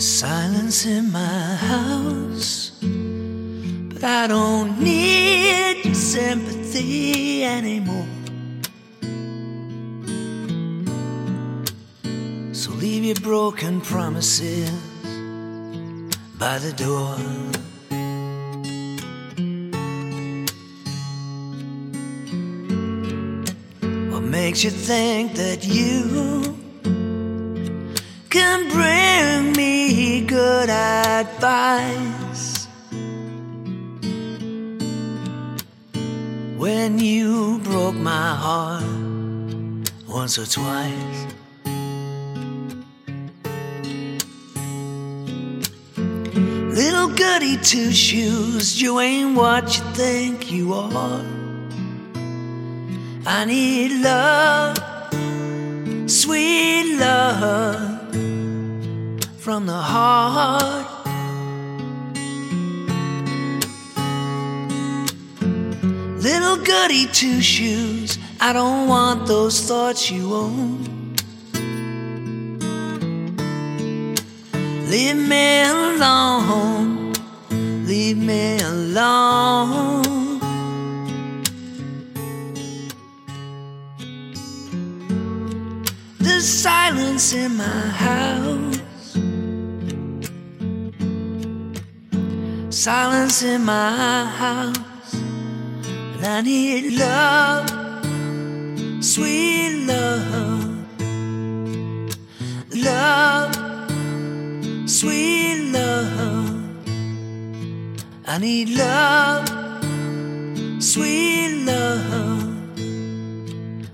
Silence in my house, but I don't need your sympathy anymore. So leave your broken promises by the door. What makes you think that you can bring me advice? When you broke my heart once or twice. Little goody two shoes, you ain't what you think you are. I need love, sweet love from the heart. Little goody two shoes, I don't want those thoughts you own. Leave me alone, leave me alone. The silence in my house, silence in my house, I need love, sweet love, love sweet love. I need love, sweet love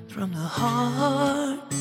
from the heart.